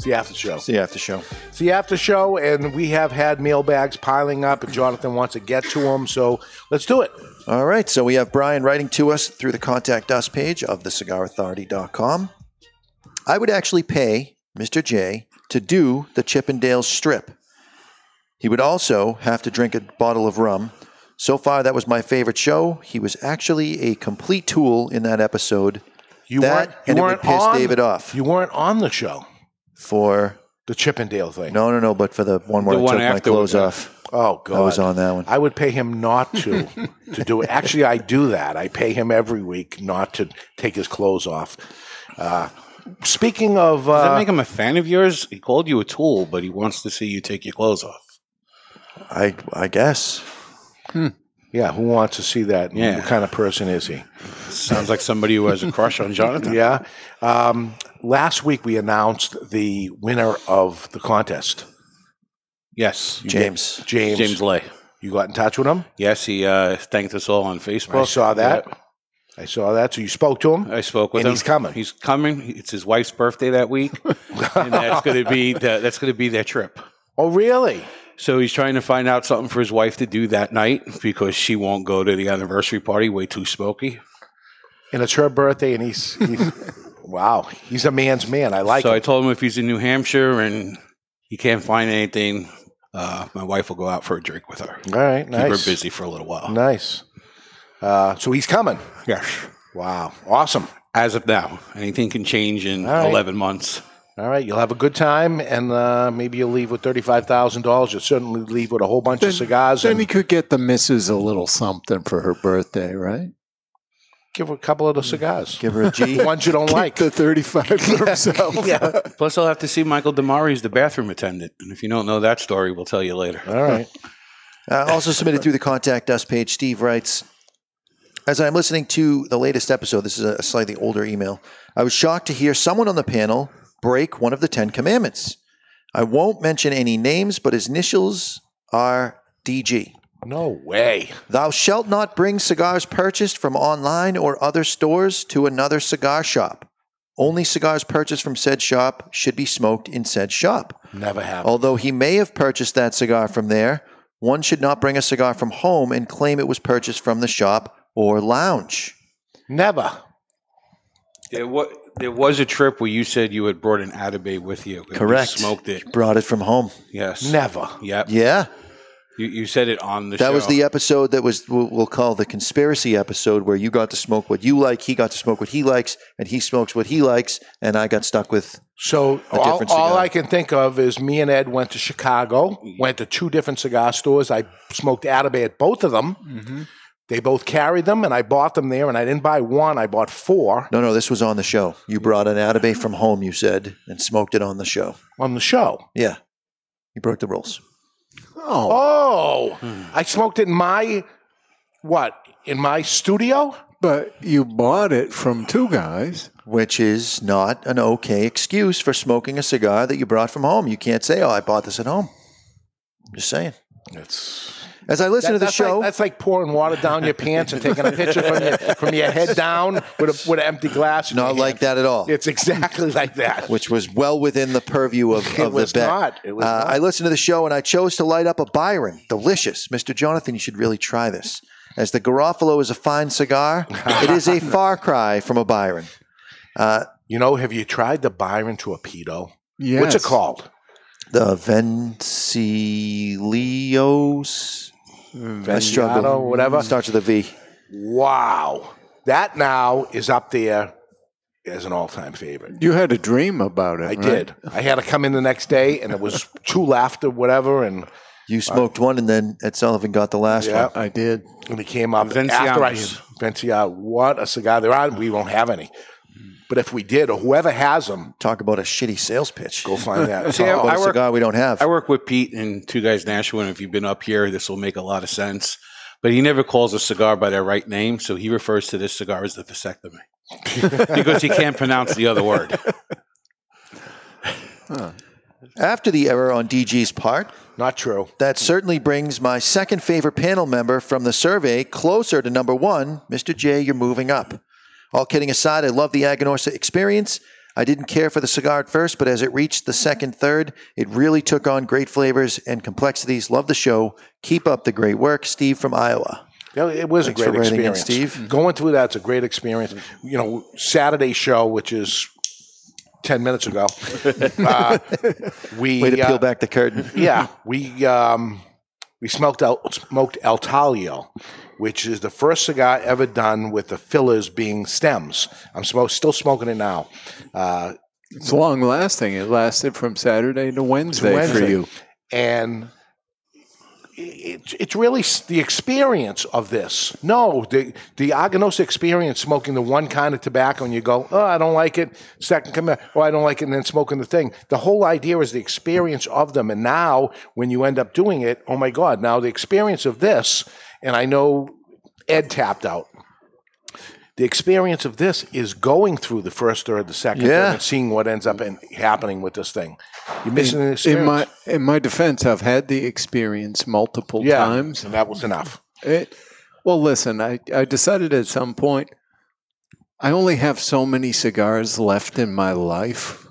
It's the after show. See you after show. It's the after show, and we have had mailbags piling up, and Jonathan wants to get to them, so let's do it. All right, so we have Brian writing to us through the contact us page of thecigarauthority.com. I would actually pay Mr. J to do the Chippendale strip. He would also have to drink a bottle of rum. So far, that was my favorite show. He was actually a complete tool in that episode. You That, weren't, and you it would piss on, David off. You weren't on the show, For the Chippendale thing. no, no, no, but for the one where The I one took my after clothes that. off. Oh God, I was on that one. I would pay him not to to do it. Actually, I do that. I pay him every week not to take his clothes off. Uh, speaking of, Does that uh, make him a fan of yours? He called you a tool, but he wants to see you take your clothes off. I, I guess. yeah, who wants to see that? Yeah. What kind of person is he? Sounds like somebody who has a crush on Jonathan. Yeah. Um, last week we announced the winner of the contest, Yes. James. James. James Lay. You got in touch with him. Yes, he uh, thanked us all on Facebook. I saw that. I saw that. So you spoke to him. I spoke with And him. he's coming. He's coming. It's his wife's birthday that week, and that's going to be the, that's going to be their trip. Oh, really? So he's trying to find out something for his wife to do that night because she won't go to the anniversary party. Way too smoky. And it's her birthday, and he's, he's wow, he's a man's man. I like so I told him if he's in New Hampshire and he can't find anything, uh, my wife will go out for a drink with her. All right, Keep nice. her busy for a little while. Nice. Uh, so he's coming. Yes. Wow, awesome. As of now, anything can change in All right. 11 months. All right, you'll have a good time, and uh, maybe you'll leave with thirty-five thousand dollars. You'll certainly leave with a whole bunch of cigars, Then and he could get the missus a little something for her birthday, right? Give her a couple of the cigars. Give her a G. Ones you don't like. the 35 for himself. yeah. Plus, I'll have to see Michael Damari as the bathroom attendant. And if you don't know that story, we'll tell you later. All right. Uh, also submitted through the contact us page. Steve writes, as I'm listening to the latest episode, this is a slightly older email. I was shocked to hear someone on the panel break one of the Ten Commandments. I won't mention any names, but his initials are DG. No way. Thou shalt not bring cigars purchased from online or other stores to another cigar shop. Only cigars purchased from said shop should be smoked in said shop. Never have. Although he may have purchased that cigar from there, one should not bring a cigar from home and claim it was purchased from the shop or lounge. Never. There was, there was a trip where you said you had brought an Atabey with you. and you Correct. smoked it. Brought it from home. Yes. Never. Yep. Yeah, You, you said it on the show. that show. was the episode that was we'll we'll call the conspiracy episode, where you got to smoke what you like, he got to smoke what he likes, and he smokes what he likes, and I got stuck with So A all, different all. I can think of is me and Ed went to Chicago, went to two different cigar stores. I smoked Atabey at both of them. Mm-hmm. They both carried them, and I bought them there. And I didn't buy one; I bought four No, no, this was on the show. You brought an Atabey from home, you said, and smoked it on the show. on the show. Yeah. You broke the rules. Oh, Oh, hmm. I smoked it in my what? In my studio? but you bought it from two guys. Which is not an okay excuse for smoking a cigar that you brought from home. You can't say, oh, I bought this at home. Just saying. It's As I listen to the that's show, Like, that's like pouring water down your pants and taking a picture from your, from your head down with a, with an empty glass. in not your like hand. that at all, It's exactly like that. which was well within the purview of, It of was the bet. not. It was Uh, not. I listened to the show and I chose to light up a Byron. Delicious. Mr. Jonathan, you should really try this. As the Garofalo is a fine cigar, it is a far cry from a Byron. Uh, You know, have you tried the Byron Torpedo? Yes. What's it called? the Vencilios. I struggle. Vendiato, whatever. Mm. Starts with a V. Wow. That now is up there as an all time favorite. You had a dream about it. I right? did. I had to come in the next day and it was two left or whatever. And, You uh, smoked one, and then Ed Sullivan got the last Yeah. one. I did. and he came up after I Vencianos. Venciano. What a cigar. There are, we won't have any. But if we did, or whoever has them, Talk about a shitty sales pitch. go find that. See, Talk I- about a work- cigar we don't have. I work with Pete and two guys Nashua, and if you've been up here, this will make a lot of sense. But he never calls a cigar by their right name, so he refers to this cigar as the vasectomy because he can't pronounce the other word. After the error on DG's part, Not true. that certainly brings my second favorite panel member from the survey closer to number one. Mr. J, you're moving up. All kidding aside, I love the Aganorsa experience. I didn't care for the cigar at first, but as it reached the second third, it really took on great flavors and complexities. Love the show. Keep up the great work. Steve from Iowa. Yeah, It was Thanks a for great writing in, experience. Steve. Going through that's a great experience. You know, Saturday show, which is ten minutes ago, uh, we Way to uh, peel back the curtain. yeah, we um, we smoked El, smoked El Taglio, which is the first cigar ever done with the fillers being stems. I'm smoke, still smoking it now. Uh, It's long lasting. It lasted from Saturday to Wednesday, for Wednesday. you. and it, it's really the experience of this. No, the the Aganorsa experience, smoking the one kind of tobacco, and you go, oh, I don't like it. Second come oh, I don't like it, and then smoking the thing. The whole idea is the experience of them. And now, when you end up doing it, oh my God! Now the experience of this, and I know Ed tapped out. The experience of this is going through the first third, the second Yeah. third, and seeing what ends up in, happening with this thing. You're missing the In my in my defense, I've had the experience multiple yeah, times. and that was enough. It, well, listen, I, I decided at some point I only have so many cigars left in my life.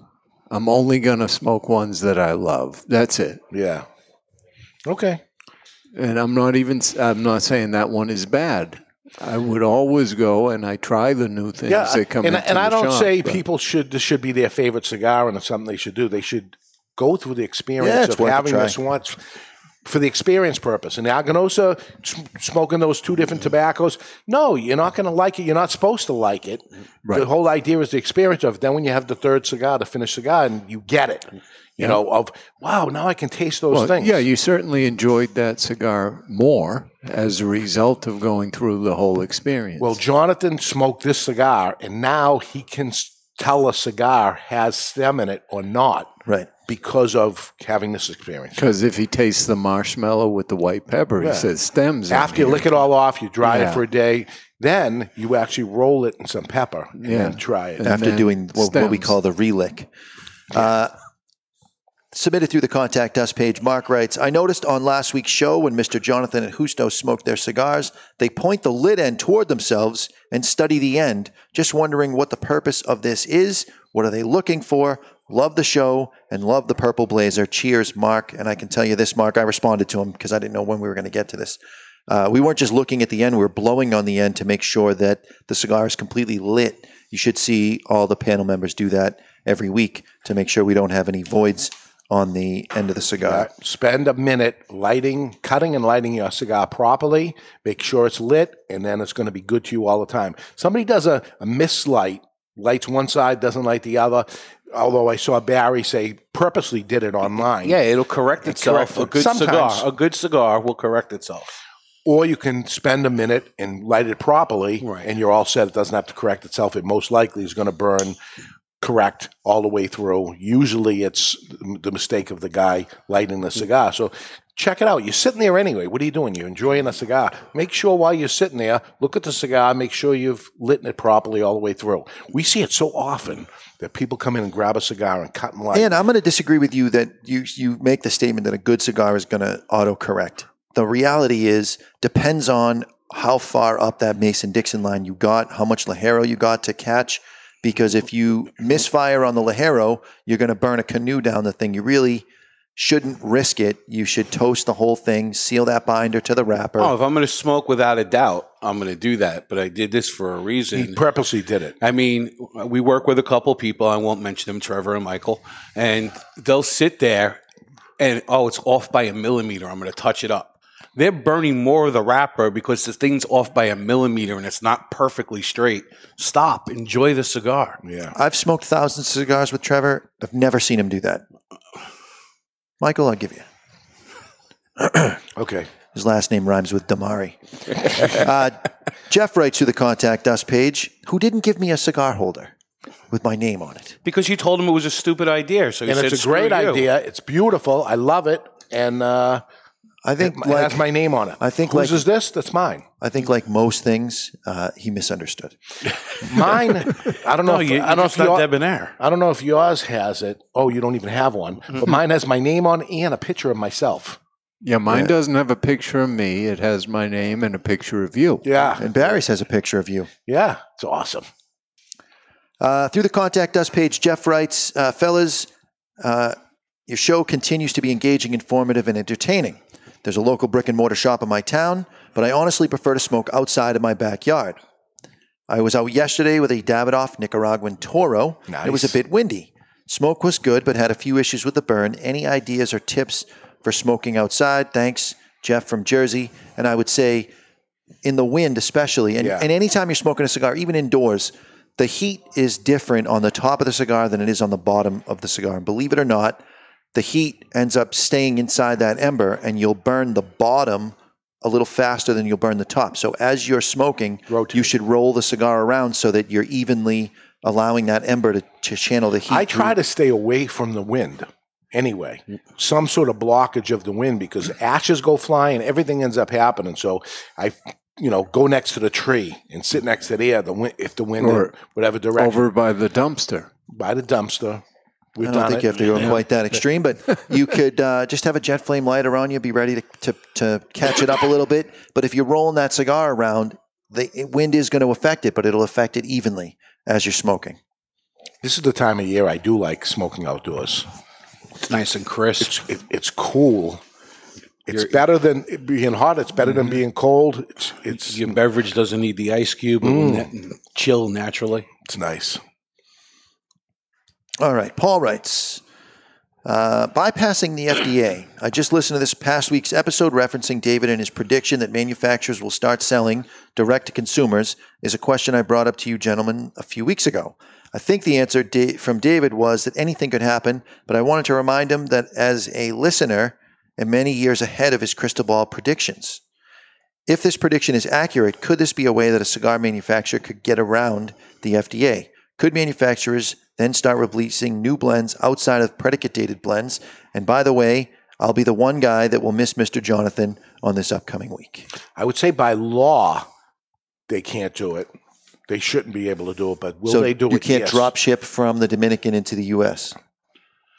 I'm only going to smoke ones that I love. That's it. Yeah. Okay. And I'm not even I'm not saying that one is bad. I would always go and I try the new things Yeah, that come and, into and the I don't shop, say but- people should this should be their favorite cigar and it's something they should do. They should go through the experience it's of having this once for the experience purpose. And Aganorsa smoking those two different tobaccos, no, you're not going to like it. You're not supposed to like it. The whole idea is the experience of it. Then when you have the third cigar, the finished cigar, and you get it. You know, of wow, now I can taste those Well, things. Yeah, you certainly enjoyed that cigar more as a result of going through the whole experience. Well, Jonathan smoked this cigar, and now he can tell a cigar has stem in it or not Right. Because of having this experience. because if he tastes the marshmallow with the white pepper, Yeah. he says stems. After you here." lick it all off, you dry Yeah. it for a day, then you actually roll it in some pepper and Yeah. then try it. And After doing what, what we call the relick. Uh, submitted through the contact us page, Mark writes I noticed on last week's show when Mr. Jonathan and Husto smoked their cigars, they point the lid end toward themselves and study the end. Just wondering what the purpose of this is. What are they looking for? Love the show and love the purple blazer. Cheers, Mark. And I can tell you this, Mark, I responded to him because I didn't know when we were going to get to this. Uh, we weren't just looking at the end, we were blowing on the end to make sure that the cigar is completely lit. You should see all the panel members do that every week to make sure we don't have any voids on the end of the cigar. Uh, spend a minute lighting, cutting and lighting your cigar properly. Make sure it's lit, and then it's going to be good to you all the time. Somebody does a, a mislight, lights one side, doesn't light the other. Although I saw Barry say purposely did it online. Yeah, it'll correct itself. correct a good Sometimes. cigar, a good cigar will correct itself. Or you can spend a minute and light it properly, Right. and you're all set. It doesn't have to correct itself. It most likely is going to burn correct all the way through. Usually, it's the mistake of the guy lighting the cigar. So check it out. You're sitting there anyway. What are you doing? You're enjoying a cigar. Make sure while you're sitting there, look at the cigar. Make sure you've lit it properly all the way through. We see it so often that people come in and grab a cigar and cut and light. And I'm going to disagree with you that you you make the statement that a good cigar is going to autocorrect. The reality is depends on how far up that Mason Dixon line you got, how much Ligero you got to catch. Because if you misfire on the Ligero, you're going to burn a canoe down the thing. You really shouldn't risk it. You should toast the whole thing, seal that binder to the wrapper. Oh, if I'm going to smoke without a doubt, I'm going to do that. But I did this for a reason. He purposely did it. I mean, we work with a couple people. I won't mention them, Trevor and Michael, and they'll sit there and oh, it's off by a millimeter. I'm going to touch it up. They're burning more of the wrapper because the thing's off by a millimeter and it's not perfectly straight. Stop. Enjoy the cigar. Yeah. I've smoked thousands of cigars with Trevor. I've never seen him do that. Michael, I'll give you. Okay. His last name rhymes with Damari. uh, Jeff writes through the contact us page, who didn't give me a cigar holder with my name on it. Because you told him it was a stupid idea. So he And said, it's a great idea. It's beautiful. I love it. And uh, I think, it like, has my name on it. I think Whose like- is this? That's mine. I think, like most things, uh, he misunderstood. Mine. I don't know. No, if, you, I don't know if just not debonair. I don't know if yours has it. Oh, you don't even have one. But mine has my name on and a picture of myself. Yeah, mine Yeah. doesn't have a picture of me. It has my name and a picture of you. Yeah. And Barry's has a picture of you. Yeah. It's awesome. Uh, through the contact us page, Jeff writes, uh, fellas, uh, your show continues to be engaging, informative, and entertaining. There's a local brick and mortar shop in my town, but I honestly prefer to smoke outside of my backyard. I was out yesterday with a Davidoff Nicaraguan Toro. Nice. It was a bit windy. Smoke was good, but had a few issues with the burn. Any ideas or tips for smoking outside? Thanks, Jeff from Jersey. And I would say, in the wind, especially, and, Yeah. and anytime you're smoking a cigar, even indoors, the heat is different on the top of the cigar than it is on the bottom of the cigar. And believe it or not, the heat ends up staying inside that ember, and you'll burn the bottom a little faster than you'll burn the top. So as you're smoking, Rotate. you should roll the cigar around so that you're evenly allowing that ember to, to channel the heat. I try through- to stay away from the wind anyway. Some sort of blockage of the wind because ashes go flying, everything ends up happening. So I, you know, go next to the tree and sit next to the air. The wind, if the wind, Or whatever direction, Over by the dumpster. by the dumpster. We've I don't think it. you have to go quite that extreme, but you could uh, just have a jet flame light around you, be ready to, to, to catch it up a little bit. But if you're rolling that cigar around, the wind is going to affect it, but it'll affect it evenly as you're smoking. This is the time of year I do like smoking outdoors. It's nice and crisp. It's it, it's cool. It's You're- better than being hot. It's better than being cold. It's it's Your beverage doesn't need the ice cube. It will na- chill naturally. it's nice. All right. Paul writes uh, bypassing the FDA. I just listened to this past week's episode referencing David and his prediction that manufacturers will start selling direct to consumers is a question I brought up to you gentlemen a few weeks ago. I think the answer da- from David was that anything could happen, but I wanted to remind him that as a listener and many years ahead of his crystal ball predictions. If this prediction is accurate, could this be a way that a cigar manufacturer could get around the FDA? Could manufacturers then start releasing new blends outside of predicate dated blends? And by the way, I'll be the one guy that will miss Mr. Jonathan on this upcoming week. I would say by law they can't do it. They shouldn't be able to do it, but will so they do you it? You can't Yes. drop ship from the Dominican into the U.S.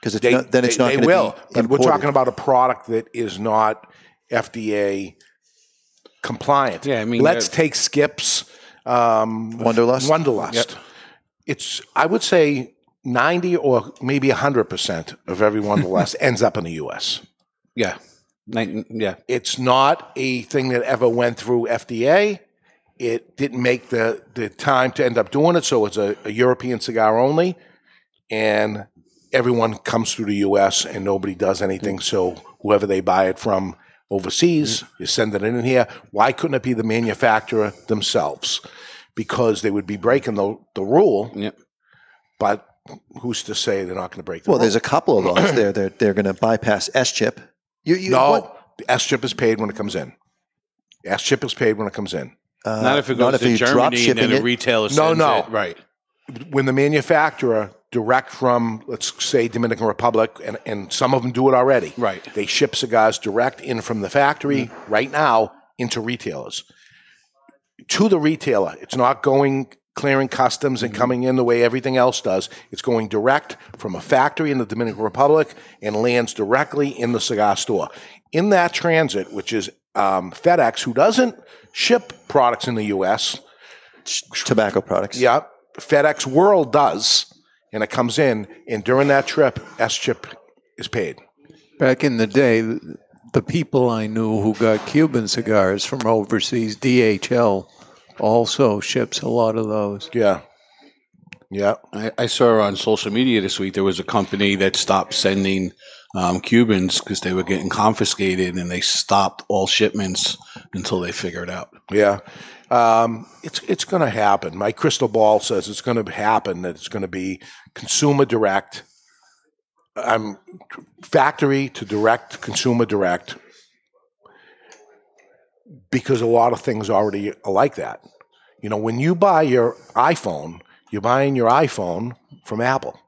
because They, then it's they, not they going to will. But imported. we're talking about a product that is not FDA compliant. Yeah, I mean, let's uh, take Skips. Um, Wanderlust? Wanderlust. Yep. It's I would say ninety or maybe hundred percent of every Wanderlust ends up in the U.S. Yeah. Yeah. It's not a thing that ever went through FDA. It didn't make the, the time to end up doing it, so it's a, a European cigar only. And everyone comes through the U.S. and nobody does anything. Mm. So whoever they buy it from overseas mm. is sending it in here. Why couldn't it be the manufacturer themselves? Because they would be breaking the, the rule, Yep. but who's to say they're not going to break the well, rule? there's a couple of laws there. They're, they're going to bypass SCHIP. You, you, no, what- SCHIP is paid when it comes in. SCHIP is paid when it comes in. uh, Not if it not goes if to you drop Germany and shipping then a it. retailer No, sends no. it. Right. when the manufacturer direct from let's say Dominican Republic and, and some of them do it already. Right. They ship cigars direct in from the factory right now into retailers. To the retailer. It's not going clearing customs and coming in the way everything else does. It's going direct from a factory in the Dominican Republic and lands directly in the cigar store. In that transit, which is um, FedEx, who doesn't ship products in the U.S., tobacco products. yeah, FedEx World does, and it comes in, and during that trip, SCHIP is paid. Back in the day, the people I knew who got Cuban cigars from overseas, DHL, also ships a lot of those. Yeah. Yeah. I, I saw on social media this week there was a company that stopped sending um, Cubans because they were getting confiscated, and they stopped all shipments until they figure it out. Yeah. Um, it's it's going to happen. My crystal ball says it's going to happen. That it's going to be consumer direct. I'm factory to direct, consumer direct, because a lot of things already are like that. You know, when you buy your iPhone, you're buying your iPhone from Apple,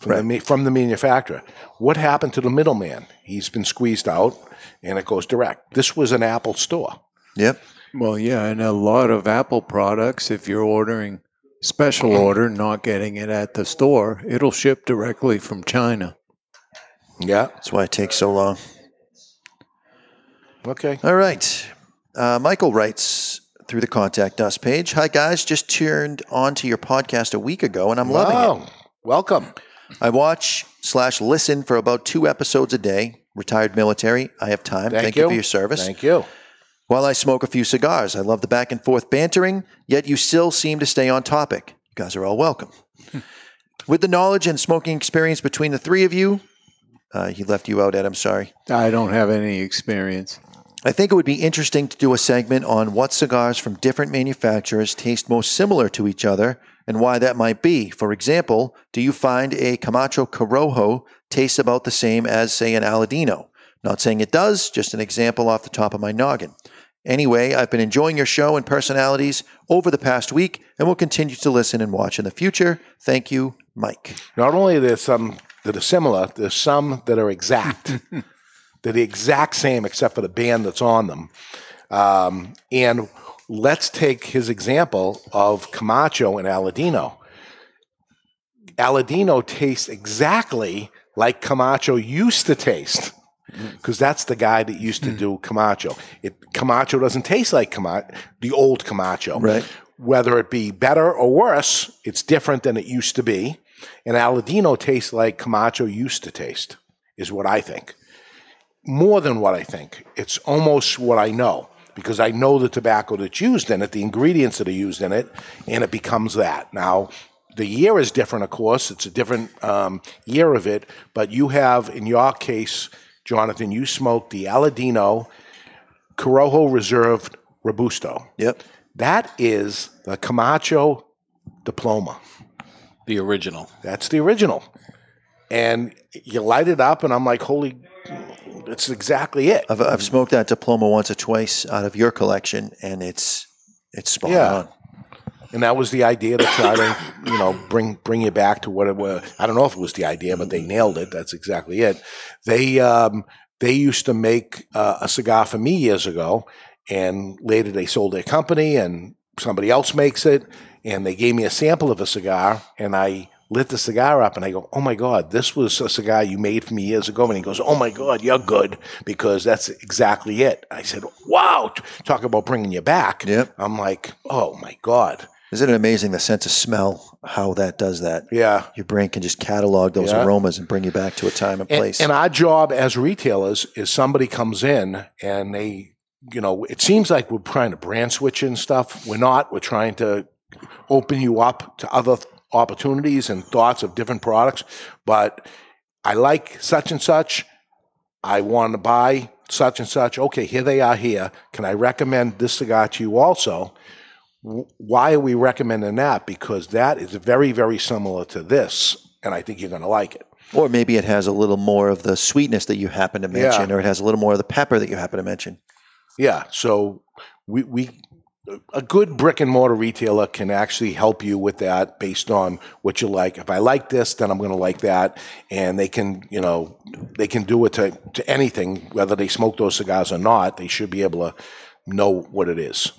from, the, from the manufacturer. What happened to the middleman? He's been squeezed out, and it goes direct. This was an Apple store. Yep. Well, yeah, and a lot of Apple products, if you're ordering special mm. order, not getting it at the store, it'll ship directly from China. Yeah. That's why it takes so long. Okay. All right. Uh, Michael writes through the contact us page Hi, guys. Just turned on to your podcast a week ago, and I'm loving it. Welcome. I watch slash listen for about two episodes a day. Retired military. I have time. Thank, Thank you for your service. Thank you. While I smoke a few cigars, I love the back and forth bantering, yet you still seem to stay on topic. You guys are all welcome. With the knowledge and smoking experience between the three of you, uh, he left you out, Ed. I'm sorry. I don't have any experience. I think it would be interesting to do a segment on what cigars from different manufacturers taste most similar to each other and why that might be. For example, do you find a Camacho Corojo tastes about the same as, say, an Aladino? Not saying it does, just an example off the top of my noggin. Anyway, I've been enjoying your show and personalities over the past week and will continue to listen and watch in the future. Thank you, Mike. Not only are there some that are similar, there's some that are exact. They're the exact same except for the band that's on them. Um, and let's take his example of Camacho and Aladino. Aladino tastes exactly like Camacho used to taste because that's the guy that used to do Camacho. It Camacho doesn't taste like Camacho, the old Camacho. Right. Whether it be better or worse, it's different than it used to be. And Aladino tastes like Camacho used to taste, is what I think. More than what I think. It's almost what I know because I know the tobacco that's used in it, the ingredients that are used in it, and it becomes that. Now, the year is different, of course. It's a different um, year of it, but you have, in your case, Jonathan, you smoked the Aladino Corojo Reserve Robusto. Yep. That is the Camacho Diploma. The original. That's the original. And you light it up, and I'm like, holy, that's exactly it. I've, I've smoked that diploma once or twice out of your collection, and it's it's spot Yeah. on. And that was the idea to try to, you know, bring bring you back to what it was. I don't know if it was the idea, but they nailed it. That's exactly it. They um, they used to make uh, a cigar for me years ago, and later they sold their company, and somebody else makes it, and they gave me a sample of a cigar, and I lit the cigar up, and I go, "Oh my god, this was a cigar you made for me years ago." And he goes, "Oh my god, you're good because that's exactly it." I said, "Wow, talk about bringing you back." Yep. I'm like, "Oh my god." Isn't it amazing the sense of smell, how that does that? Yeah. Your brain can just catalog those Yeah. aromas and bring you back to a time and And, place. and our job as retailers is somebody comes in and they, you know, it seems like we're trying to brand switch and stuff. We're not. We're trying to open you up to other opportunities and thoughts of different products. But I like such and such. I want to buy such and such. Okay, here they are here. Can I recommend this cigar to you also? Why are we recommending that? Because that is very, very similar to this, and I think you're going to like it. or maybe it has a little more of the sweetness that you happen to mention, Yeah. or it has a little more of the pepper that you happen to mention. Yeah, so we we a good brick and mortar retailer can actually help you with that based on what you like. If I like this, then I'm going to like that, and they can you know they can do it to to anything, whether they smoke those cigars or not. They should be able to know what it is.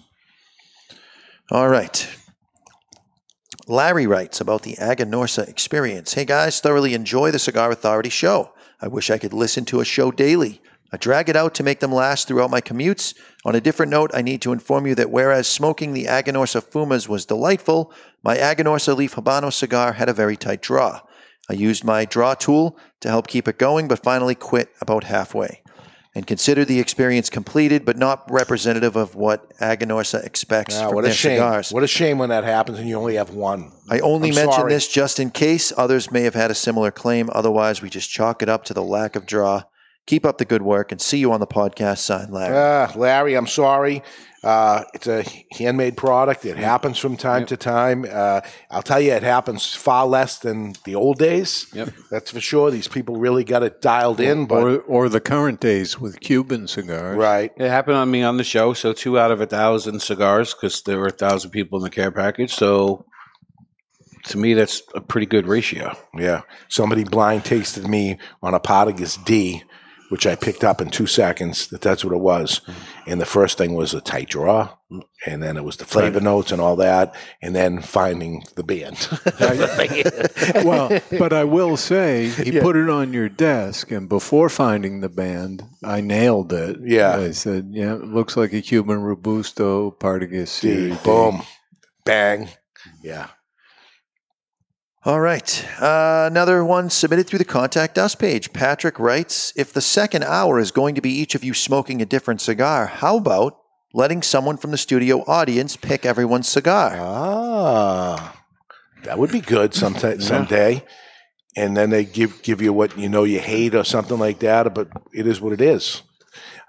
All right. Larry writes about the Aganorsa experience. Hey guys, thoroughly enjoy the Cigar Authority show. I wish I could listen to a show daily. I drag it out to make them last throughout my commutes. On a different note, I need to inform you that whereas smoking the Aganorsa Fumas was delightful, my Aganorsa Leaf Habano cigar had a very tight draw. I used my draw tool to help keep it going, but finally quit about halfway and consider the experience completed, but not representative of what Aganorsa expects Ah, from what a their shame. cigars. What a shame when that happens and you only have one. I only I'm mention sorry. this just in case others may have had a similar claim. Otherwise, we just chalk it up to the lack of draw. Keep up the good work and see you on the podcast. Sign Larry. Ah, Larry, I'm sorry. Uh, it's a handmade product. It happens from time to time. Uh, I'll tell you, it happens far less than the old days. Yep. That's for sure. These people really got it dialed in. But or, or the current days with Cuban cigars. right, It happened on me on the show. So two out of a thousand cigars because there were a thousand people in the care package. So to me, that's a pretty good ratio. yeah. Somebody blind tasted me on a Partagas D, which I picked up in two seconds. That that's what it was. And the first thing was a tight draw, and then it was the flavor notes and all that, and then finding the band. Well, but I will say he Yeah. put it on your desk, and before finding the band, I nailed it. Yeah. I said, "Yeah, it looks like a Cuban robusto Partagas Series D." Boom, bang, yeah. All right. Uh, another one submitted through the contact us page. Patrick writes If the second hour is going to be each of you smoking a different cigar, how about letting someone from the studio audience pick everyone's cigar? Ah, that would be good sometime someday. And then they give give you what you know you hate or something like that. But it is what it is.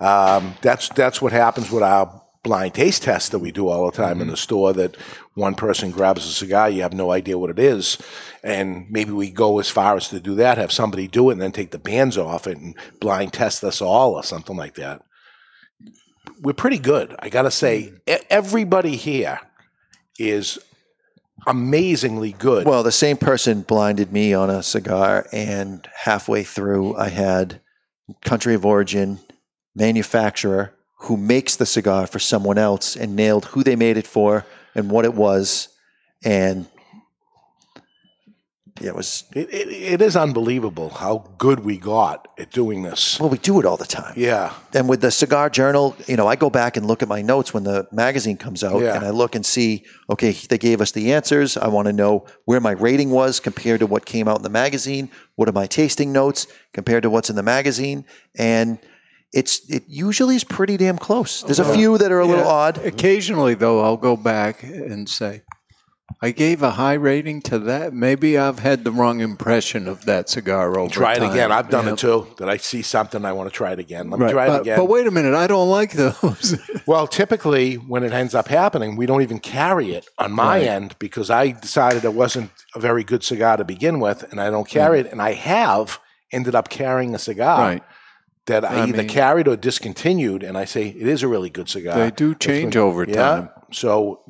Um, that's that's what happens with our blind taste test that we do all the time in mm-hmm. the store. That one person grabs a cigar, you have no idea what it is, and maybe we go as far as to do that. Have somebody do it and then take the bands off it and blind test us all or something like that. We're pretty good, I got to say. Mm-hmm. E- Everybody here is amazingly good. Well, the same person blinded me on a cigar, and halfway through, I had country of origin, manufacturer who makes the cigar for someone else and nailed who they made it for and what it was. And yeah, it was, it, it, it is unbelievable how good we got at doing this. well, we do it all the time. Yeah, And with the cigar journal, you know, I go back and look at my notes when the magazine comes out Yeah. and I look and see, okay, they gave us the answers. I want to know where my rating was compared to what came out in the magazine. What are my tasting notes compared to what's in the magazine? And it's it usually is pretty damn close. There's a few that are a little Yeah. odd. Occasionally, though, I'll go back and say, I gave a high rating to that. Maybe I've had the wrong impression of that cigar over try it time. again. I've done Yeah. it too. That I see something, I want to try it again. Let me Right. try it But, again. but wait a minute, I don't like those. Well, typically when it ends up happening, we don't even carry it on my Right. end because I decided it wasn't a very good cigar to begin with, and I don't carry hmm. it. And I have ended up carrying a cigar right. That I, I either mean- carried or discontinued, and I say it is a really good cigar. They do change over Yeah. time. So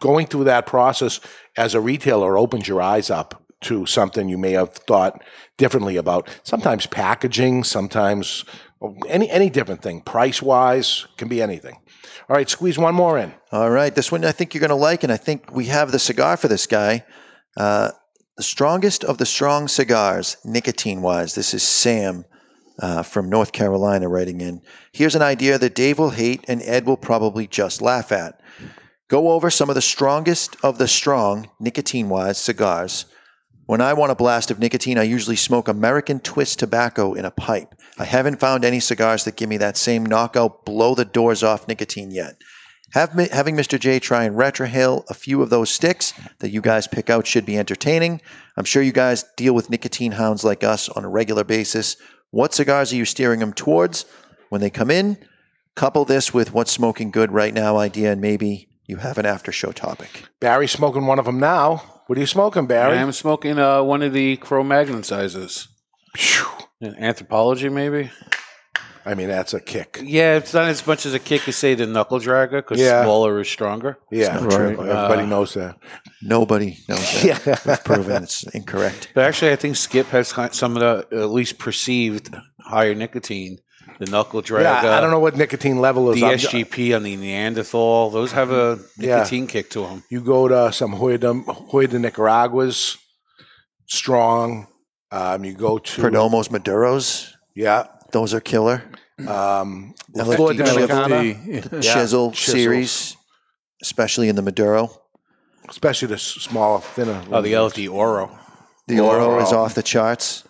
going through that process as a retailer opens your eyes up to something you may have thought differently about. Sometimes packaging, sometimes any any different thing. Price wise, can be anything. All right, squeeze one more in. All right, this one I think you're going to like, and I think we have the cigar for this guy. Uh, the strongest of the strong cigars, nicotine wise. This is Sam uh, from North Carolina writing in. Here's an idea that Dave will hate and Ed will probably just laugh at. Go over some of the strongest of the strong, nicotine wise, cigars. When I want a blast of nicotine, I usually smoke American Twist tobacco in a pipe. I haven't found any cigars that give me that same knockout, blow the doors off nicotine yet. Have, having Mr. J try and retrohale a few of those sticks that you guys pick out should be entertaining. I'm sure you guys deal with nicotine hounds like us on a regular basis. What cigars are you steering them towards when they come in? Couple this with what's smoking good right now idea, and maybe you have an after show topic. Barry's smoking one of them now. What are you smoking, Barry? I'm smoking uh, one of the Cro Magnon sizes. Phew. Anthropology, maybe? I mean, that's a kick. Yeah, it's not as much as a kick as, say, the Knuckle Dragger because Yeah. smaller is stronger. Yeah, not true. true. Everybody Uh, knows that. Nobody knows that. Yeah. We've proven it's incorrect. But actually, I think Skip has ki- some of the at least perceived higher nicotine. The Knuckle Dragger. Yeah, I don't know what nicotine level is. The I'm- SGP on the Neanderthal, those have a Yeah. nicotine kick to them. You go to some Joya de, Joya de Nicaraguas, strong. Um, you go to Perdomos Maduros, yeah, those are killer. um, La LFD Flor Dominicana, LFD. Yeah, Chisel series, especially in the Maduro. especially the s- smaller, thinner. Oh, the LFD Oro. The Oro is off the charts.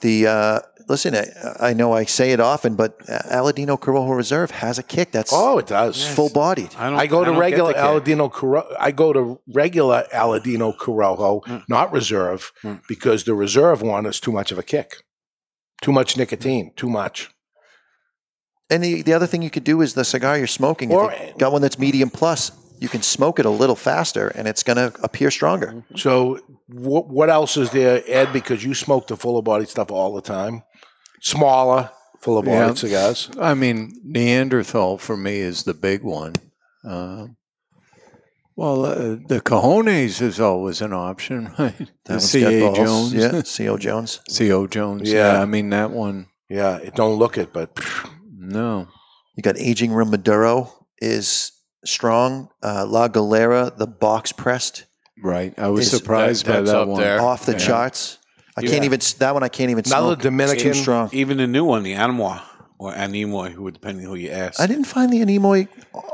The uh, listen, I, I know I say it often, but Aladino Corojo Reserve has a kick that's Oh, it does. full bodied. I don't. I go to don't regular. Aladino Corojo. I go to regular Aladino Corojo, Mm. not reserve, Mm. because the reserve one is too much of a kick, too much nicotine, too much. And the, the other thing you could do is the cigar you're smoking. If Or- you got one that's medium plus, you can smoke it a little faster, and it's going to appear stronger. So, what what else is there, Ed? Because you smoke the fuller body stuff all the time, smaller, fuller body Yeah. cigars. I mean, Neanderthal for me is the big one. Uh, well, uh, the Cajones is always an option, right? That The one's C.A. Jones. yeah, C.O. Jones. C.O. Jones. Yeah. Yeah. I mean, that one, Yeah, it don't look it, but no. You got aging room Maduro is strong. Uh, La Galera, the box pressed, Right. I was Is- surprised that- by that up one. there. off the Yeah. charts. I Yeah. can't even that one. I can't even Another smoke. It's Dominican- too strong. Even the new one, the Animoy or Animoy, who depending on who you ask. I didn't find the Animoy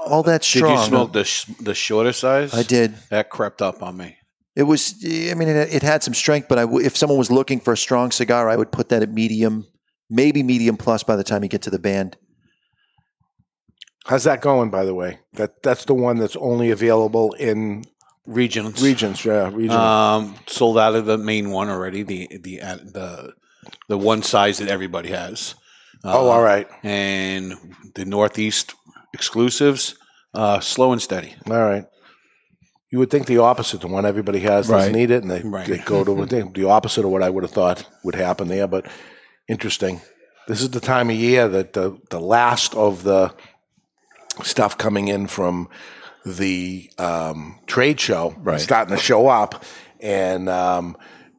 all that strong. Did you smoke the sh- the shorter size? I did. That crept up on me. It was. I mean, it, it had some strength, but I w if someone was looking for a strong cigar, I would put that at medium, maybe medium plus by the time you get to the band. how's that going? By the way, that that's the one that's only available in Regions. regions. Yeah, regions. Um, sold out of the main one already. The the the the one size that everybody has. Oh, Uh, all right, And the Northeast exclusives, uh, slow and steady. all right. You would think the opposite. The one everybody has doesn't Right. need it, and they, Right. they go to the, the opposite of what I would have thought would happen there. But interesting. This is the time of year that the the last of the stuff coming in from the um, trade show Right. starting to show up, and um,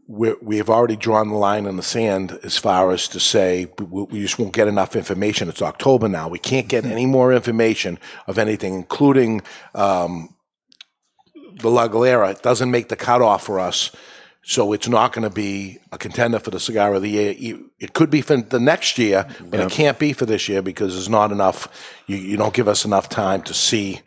we we have already drawn the line in the sand as far as to say we, we just won't get enough information. It's October now; we can't get any more information of anything, including um, the La Galera. It doesn't make the cutoff for us. So it's not going to be a contender for the cigar of the year. It could be for the next year, but it can't be for this year because there's not enough. You, you don't give us enough time to see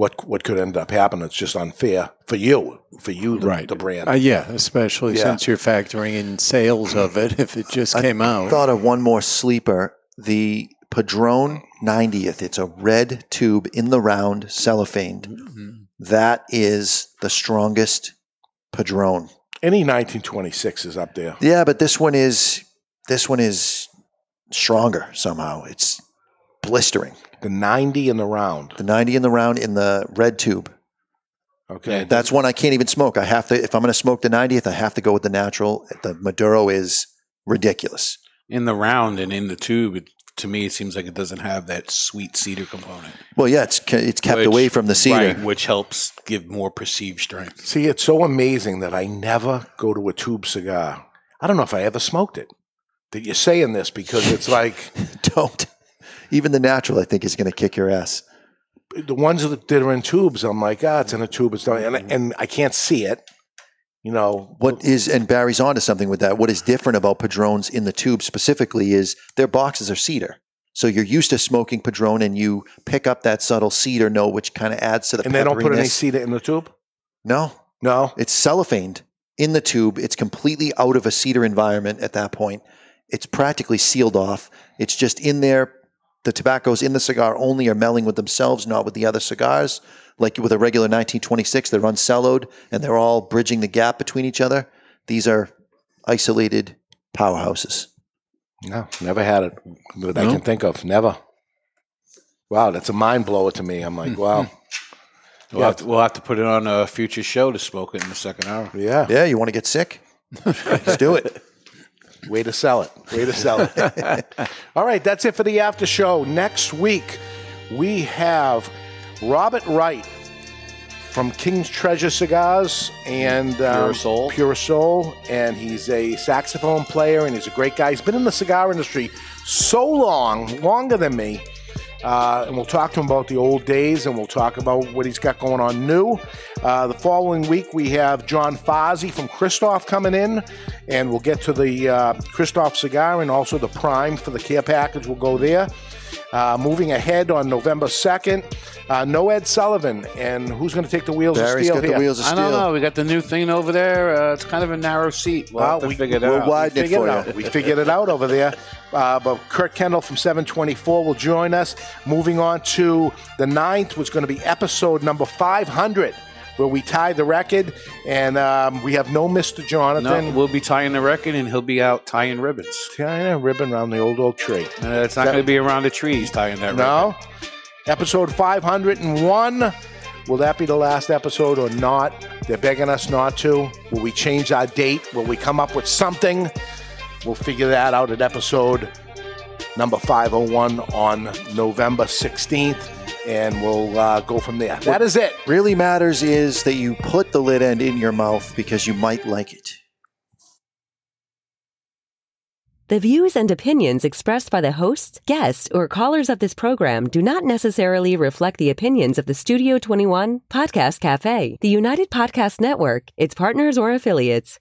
what what could end up happening. It's just unfair for you, for you, the, Right. the brand. Uh, yeah, especially Yeah. since you're factoring in sales of it if it just I came out. Thought of one more sleeper. The Padron 90th. It's a red tube in the round, cellophane. Mhm. That is the strongest Padron. Any 1926 is up there. Yeah, but this one is this one is stronger somehow. It's blistering. The 90 in the round. The 90 in the round in the red tube. Okay. That's one I can't even smoke. I have to if I'm going to smoke the 90th, I have to go with the natural. The Maduro is ridiculous. In the round and in the tube, it, to me, it seems like it doesn't have that sweet cedar component. Well, yeah, it's it's kept which- away from the cedar. right, which helps give more perceived strength. See, it's so amazing that I never go to a tube cigar. I don't know if I ever smoked it. That you're saying this because it's like Don't. Even the natural, I think, is going to kick your ass. the ones that are in tubes. I'm like, ah, it's in a tube. It's not, and, and I can't see it. You know What is and Barry's onto something with that. What is different about Padrones in the tube specifically is their boxes are cedar. So you're used to smoking Padron and you pick up that subtle cedar note, which kind of adds to the And they don't put any cedar in the tube. No, No. it's cellophaned in the tube. It's completely out of a cedar environment at that point. It's practically sealed off. It's just in there. The tobaccos in the cigar only are melling with themselves, not with the other cigars. Like with a regular 1926, they're uncellowed and they're all bridging the gap between each other. These are isolated powerhouses. No, never had it that I can think of. Never. Wow, that's a mind blower to me. I'm like, hmm. wow. Hmm. We'll, Yeah. have to, we'll have to put it on a future show to smoke it in the second hour. Yeah. Yeah, you want to get sick? Let's do it. Way to sell it. Way to sell it. All right, that's it for the after show. Next week, we have Robert Wright from King's Treasure Cigars and um, Pure Soul. Pure Soul, and he's a saxophone player and he's a great guy. He's been in the cigar industry so long, longer than me. Uh, and we'll talk to him about the old days and we'll talk about what he's got going on new. Uh, the following week, we have John Fozzi from Kristoff coming in, and we'll get to the uh, Kristoff cigar and also the prime for the care package. We'll go there. Uh, moving ahead on November 2nd, uh, no Ed Sullivan. And who's going to take the wheels Barry's of steel got here? the wheels of I don't know. We got the new thing over there. Uh, it's kind of a narrow seat. We'll Well, have to we- figure it we'll out. widen it figured for it you. out. We figured it out over there. Uh, but Kurt Kendall from 724 will join us. Moving on to the ninth was going to be episode number 500, where we tie the record, and um, we have no Mr. Jonathan. No, we'll be tying the record, and he'll be out tying ribbons. tying a ribbon around the old oak tree. Uh, it's not going to be around the trees tying that ribbon. No. Episode 501. Will that be the last episode or not? They're begging us not to. Will we change our date? Will we come up with something? We'll figure that out at episode number 501 on November 16th, and we'll uh, go from there. That is it. really matters is that you put the lid end in your mouth because you might like it. The views and opinions expressed by the hosts, guests, or callers of this program do not necessarily reflect the opinions of the Studio 21 Podcast Cafe, the United Podcast Network, its partners, or affiliates.